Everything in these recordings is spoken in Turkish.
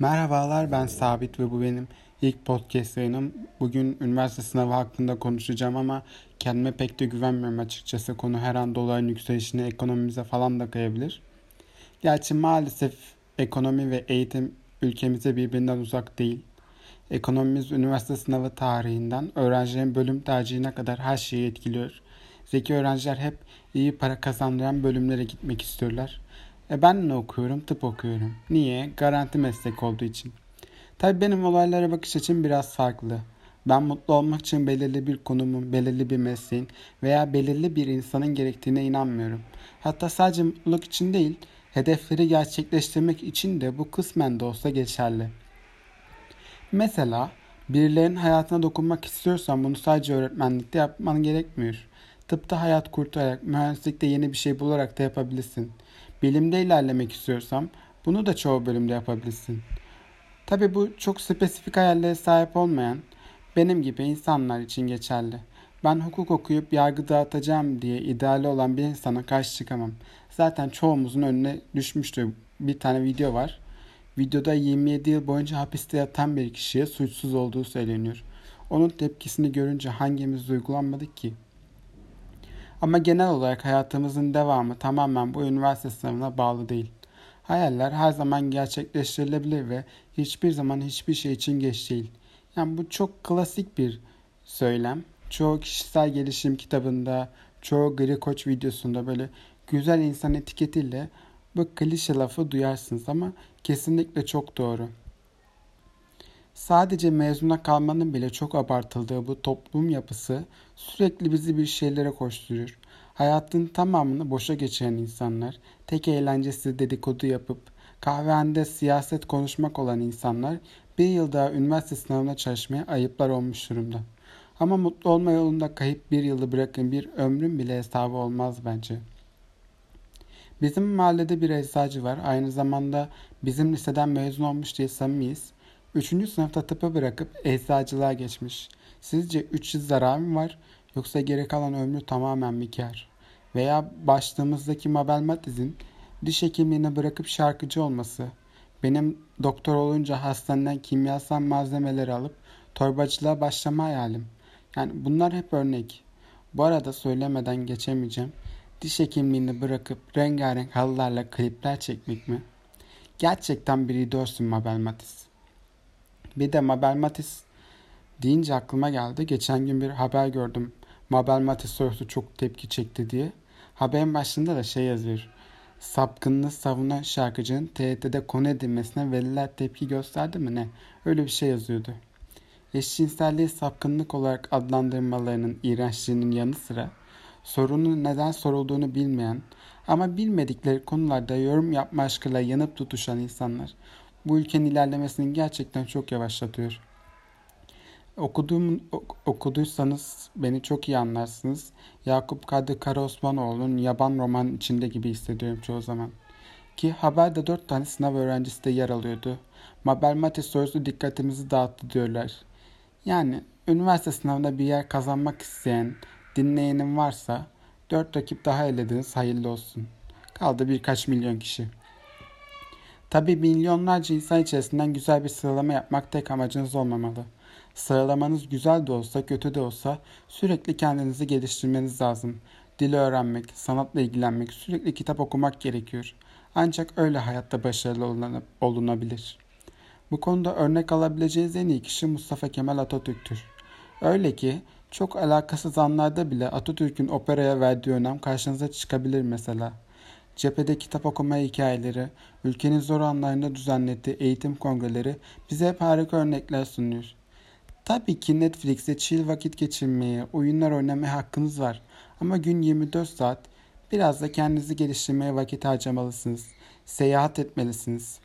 Merhabalar ben Sabit ve bu benim ilk podcast yayınım. Bugün üniversite sınavı hakkında konuşacağım ama kendime pek de güvenmiyorum açıkçası. Konu her an doların yükselişine, ekonomimize falan da kayabilir. Gerçi maalesef ekonomi ve eğitim ülkemize birbirinden uzak değil. Ekonomimiz üniversite sınavı tarihinden öğrencilerin bölüm tercihine kadar her şeyi etkiliyor. Zeki öğrenciler hep iyi para kazandıran bölümlere gitmek istiyorlar. E ben ne okuyorum? Tıp okuyorum. Niye? Garanti meslek olduğu için. Tabii benim olaylara bakış açım biraz farklı. Ben mutlu olmak için belirli bir konumun, belirli bir mesleğin veya belirli bir insanın gerektiğine inanmıyorum. Hatta sadece mutluluk için değil, hedefleri gerçekleştirmek için de bu kısmen de olsa geçerli. Mesela birilerinin hayatına dokunmak istiyorsan bunu sadece öğretmenlikte yapman gerekmiyor. Tıpta hayat kurtararak, mühendislikte yeni bir şey bularak da yapabilirsin. Bilimde ilerlemek istiyorsam bunu da çoğu bölümde yapabilirsin. Tabi bu çok spesifik hayallere sahip olmayan benim gibi insanlar için geçerli. Ben hukuk okuyup yargı dağıtacağım diye ideali olan bir insana karşı çıkamam. Zaten çoğumuzun önüne düşmüştü. Bir tane video var. Videoda 27 yıl boyunca hapiste yatan bir kişiye suçsuz olduğu söyleniyor. Onun tepkisini görünce hangimiz duygulanmadık ki? Ama genel olarak hayatımızın devamı tamamen bu üniversite sınavına bağlı değil. Hayaller her zaman gerçekleştirilebilir ve hiçbir zaman hiçbir şey için geç değil. Yani bu çok klasik bir söylem. Çoğu kişisel gelişim kitabında, çoğu gri koç videosunda böyle güzel insan etiketiyle bu klişe lafı duyarsınız ama kesinlikle çok doğru. Sadece mezuna kalmanın bile çok abartıldığı bu toplum yapısı sürekli bizi bir şeylere koşturuyor. Hayatın tamamını boşa geçiren insanlar, tek eğlencesi dedikodu yapıp kahvehanede siyaset konuşmak olan insanlar bir yıl daha üniversite sınavına çalışmaya ayıplar olmuş durumda. Ama mutlu olma yolunda kayıp bir yılı bırakın bir ömrün bile hesabı olmaz bence. Bizim mahallede bir eczacı var. Aynı zamanda bizim liseden mezun olmuş diye samimiyiz. Üçüncü sınıfta tıpı bırakıp eczacılığa geçmiş. Sizce üç yıl zarar mı var yoksa geri kalan ömrü tamamen mi kar? Veya başlığımızdaki Mabel Matiz'in diş hekimliğini bırakıp şarkıcı olması. Benim doktor olunca hastaneden kimyasal malzemeleri alıp torbacılığa başlama hayalim. Yani bunlar hep örnek. Bu arada söylemeden geçemeyeceğim. Diş hekimliğini bırakıp rengarenk halılarla klipler çekmek mi? Gerçekten bir idolsün Mabel Matiz. Bir de Mabel Matiz deyince aklıma geldi. Geçen gün bir haber gördüm. Mabel Matiz sorusu çok tepki çekti diye. Haberin başında da şey yazıyor. Sapkınlığı savunan şarkıcının TRT'de konu edilmesine veliler tepki gösterdi mi ne? Öyle bir şey yazıyordu. Eşcinselliği sapkınlık olarak adlandırmalarının iğrençliğinin yanı sıra sorunun neden sorulduğunu bilmeyen ama bilmedikleri konularda yorum yapma aşkıyla yanıp tutuşan insanlar bu ülkenin ilerlemesini gerçekten çok yavaşlatıyor. Okuduğum, okuduysanız beni çok iyi anlarsınız. Yakup Kadri Karaosmanoğlu'nun Yaban roman içinde gibi hissediyorum çoğu zaman. Ki haberde dört tane sınav öğrencisi de yer alıyordu. Mabel Mate sorusu dikkatimizi dağıttı diyorlar. Yani üniversite sınavında bir yer kazanmak isteyen, dinleyenin varsa dört rakip daha elediniz hayırlı olsun. Kaldı birkaç milyon kişi. Tabi milyonlarca insan içerisinden güzel bir sıralama yapmak tek amacınız olmamalı. Sıralamanız güzel de olsa kötü de olsa sürekli kendinizi geliştirmeniz lazım. Dili öğrenmek, sanatla ilgilenmek, sürekli kitap okumak gerekiyor. Ancak öyle hayatta başarılı olunabilir. Bu konuda örnek alabileceğiniz en iyi kişi Mustafa Kemal Atatürk'tür. Öyle ki çok alakasız anlarda bile Atatürk'ün operaya verdiği önem karşınıza çıkabilir mesela. Cephede kitap okuma hikayeleri, ülkenin zor anlarında düzenlediği eğitim kongreleri bize hep harika örnekler sunuyor. Tabii ki Netflix'te chill vakit geçirmeye, oyunlar oynamaya hakkınız var. Ama gün 24 saat biraz da kendinizi geliştirmeye vakit harcamalısınız. Seyahat etmelisiniz.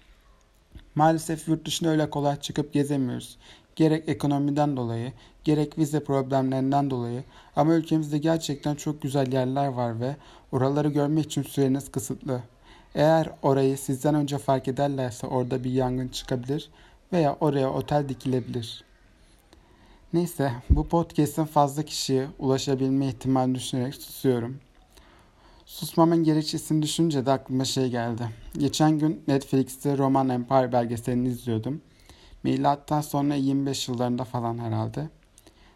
Maalesef yurt dışına öyle kolay çıkıp gezemiyoruz. Gerek ekonomiden dolayı, gerek vize problemlerinden dolayı ama ülkemizde gerçekten çok güzel yerler var ve oraları görmek için süreniz kısıtlı. Eğer orayı sizden önce fark ederlerse orada bir yangın çıkabilir veya oraya otel dikilebilir. Neyse bu podcast'in fazla kişiye ulaşabilme ihtimalini düşünerek susuyorum. Susmamın gerekçesini düşünce de aklıma şey geldi. Geçen gün Netflix'te Roman Empire belgeselini izliyordum. Milattan sonra 25 yıllarında falan herhalde.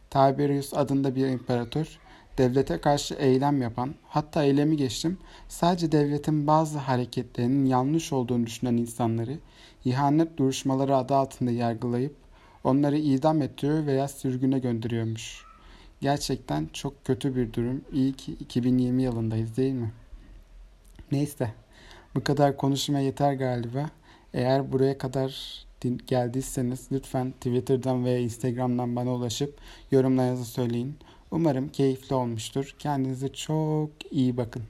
Tiberius adında bir imparator devlete karşı eylem yapan, hatta eylemi geçtim, sadece devletin bazı hareketlerinin yanlış olduğunu düşünen insanları ihanet duruşmaları adı altında yargılayıp onları idam ettiriyor veya sürgüne gönderiyormuş. Gerçekten çok kötü bir durum. İyi ki 2020 yılındayız değil mi? Neyse. Bu kadar konuşma yeter galiba. Eğer buraya kadar geldiyseniz lütfen Twitter'dan veya Instagram'dan bana ulaşıp yorumlarınızı söyleyin. Umarım keyifli olmuştur. Kendinize çok iyi bakın.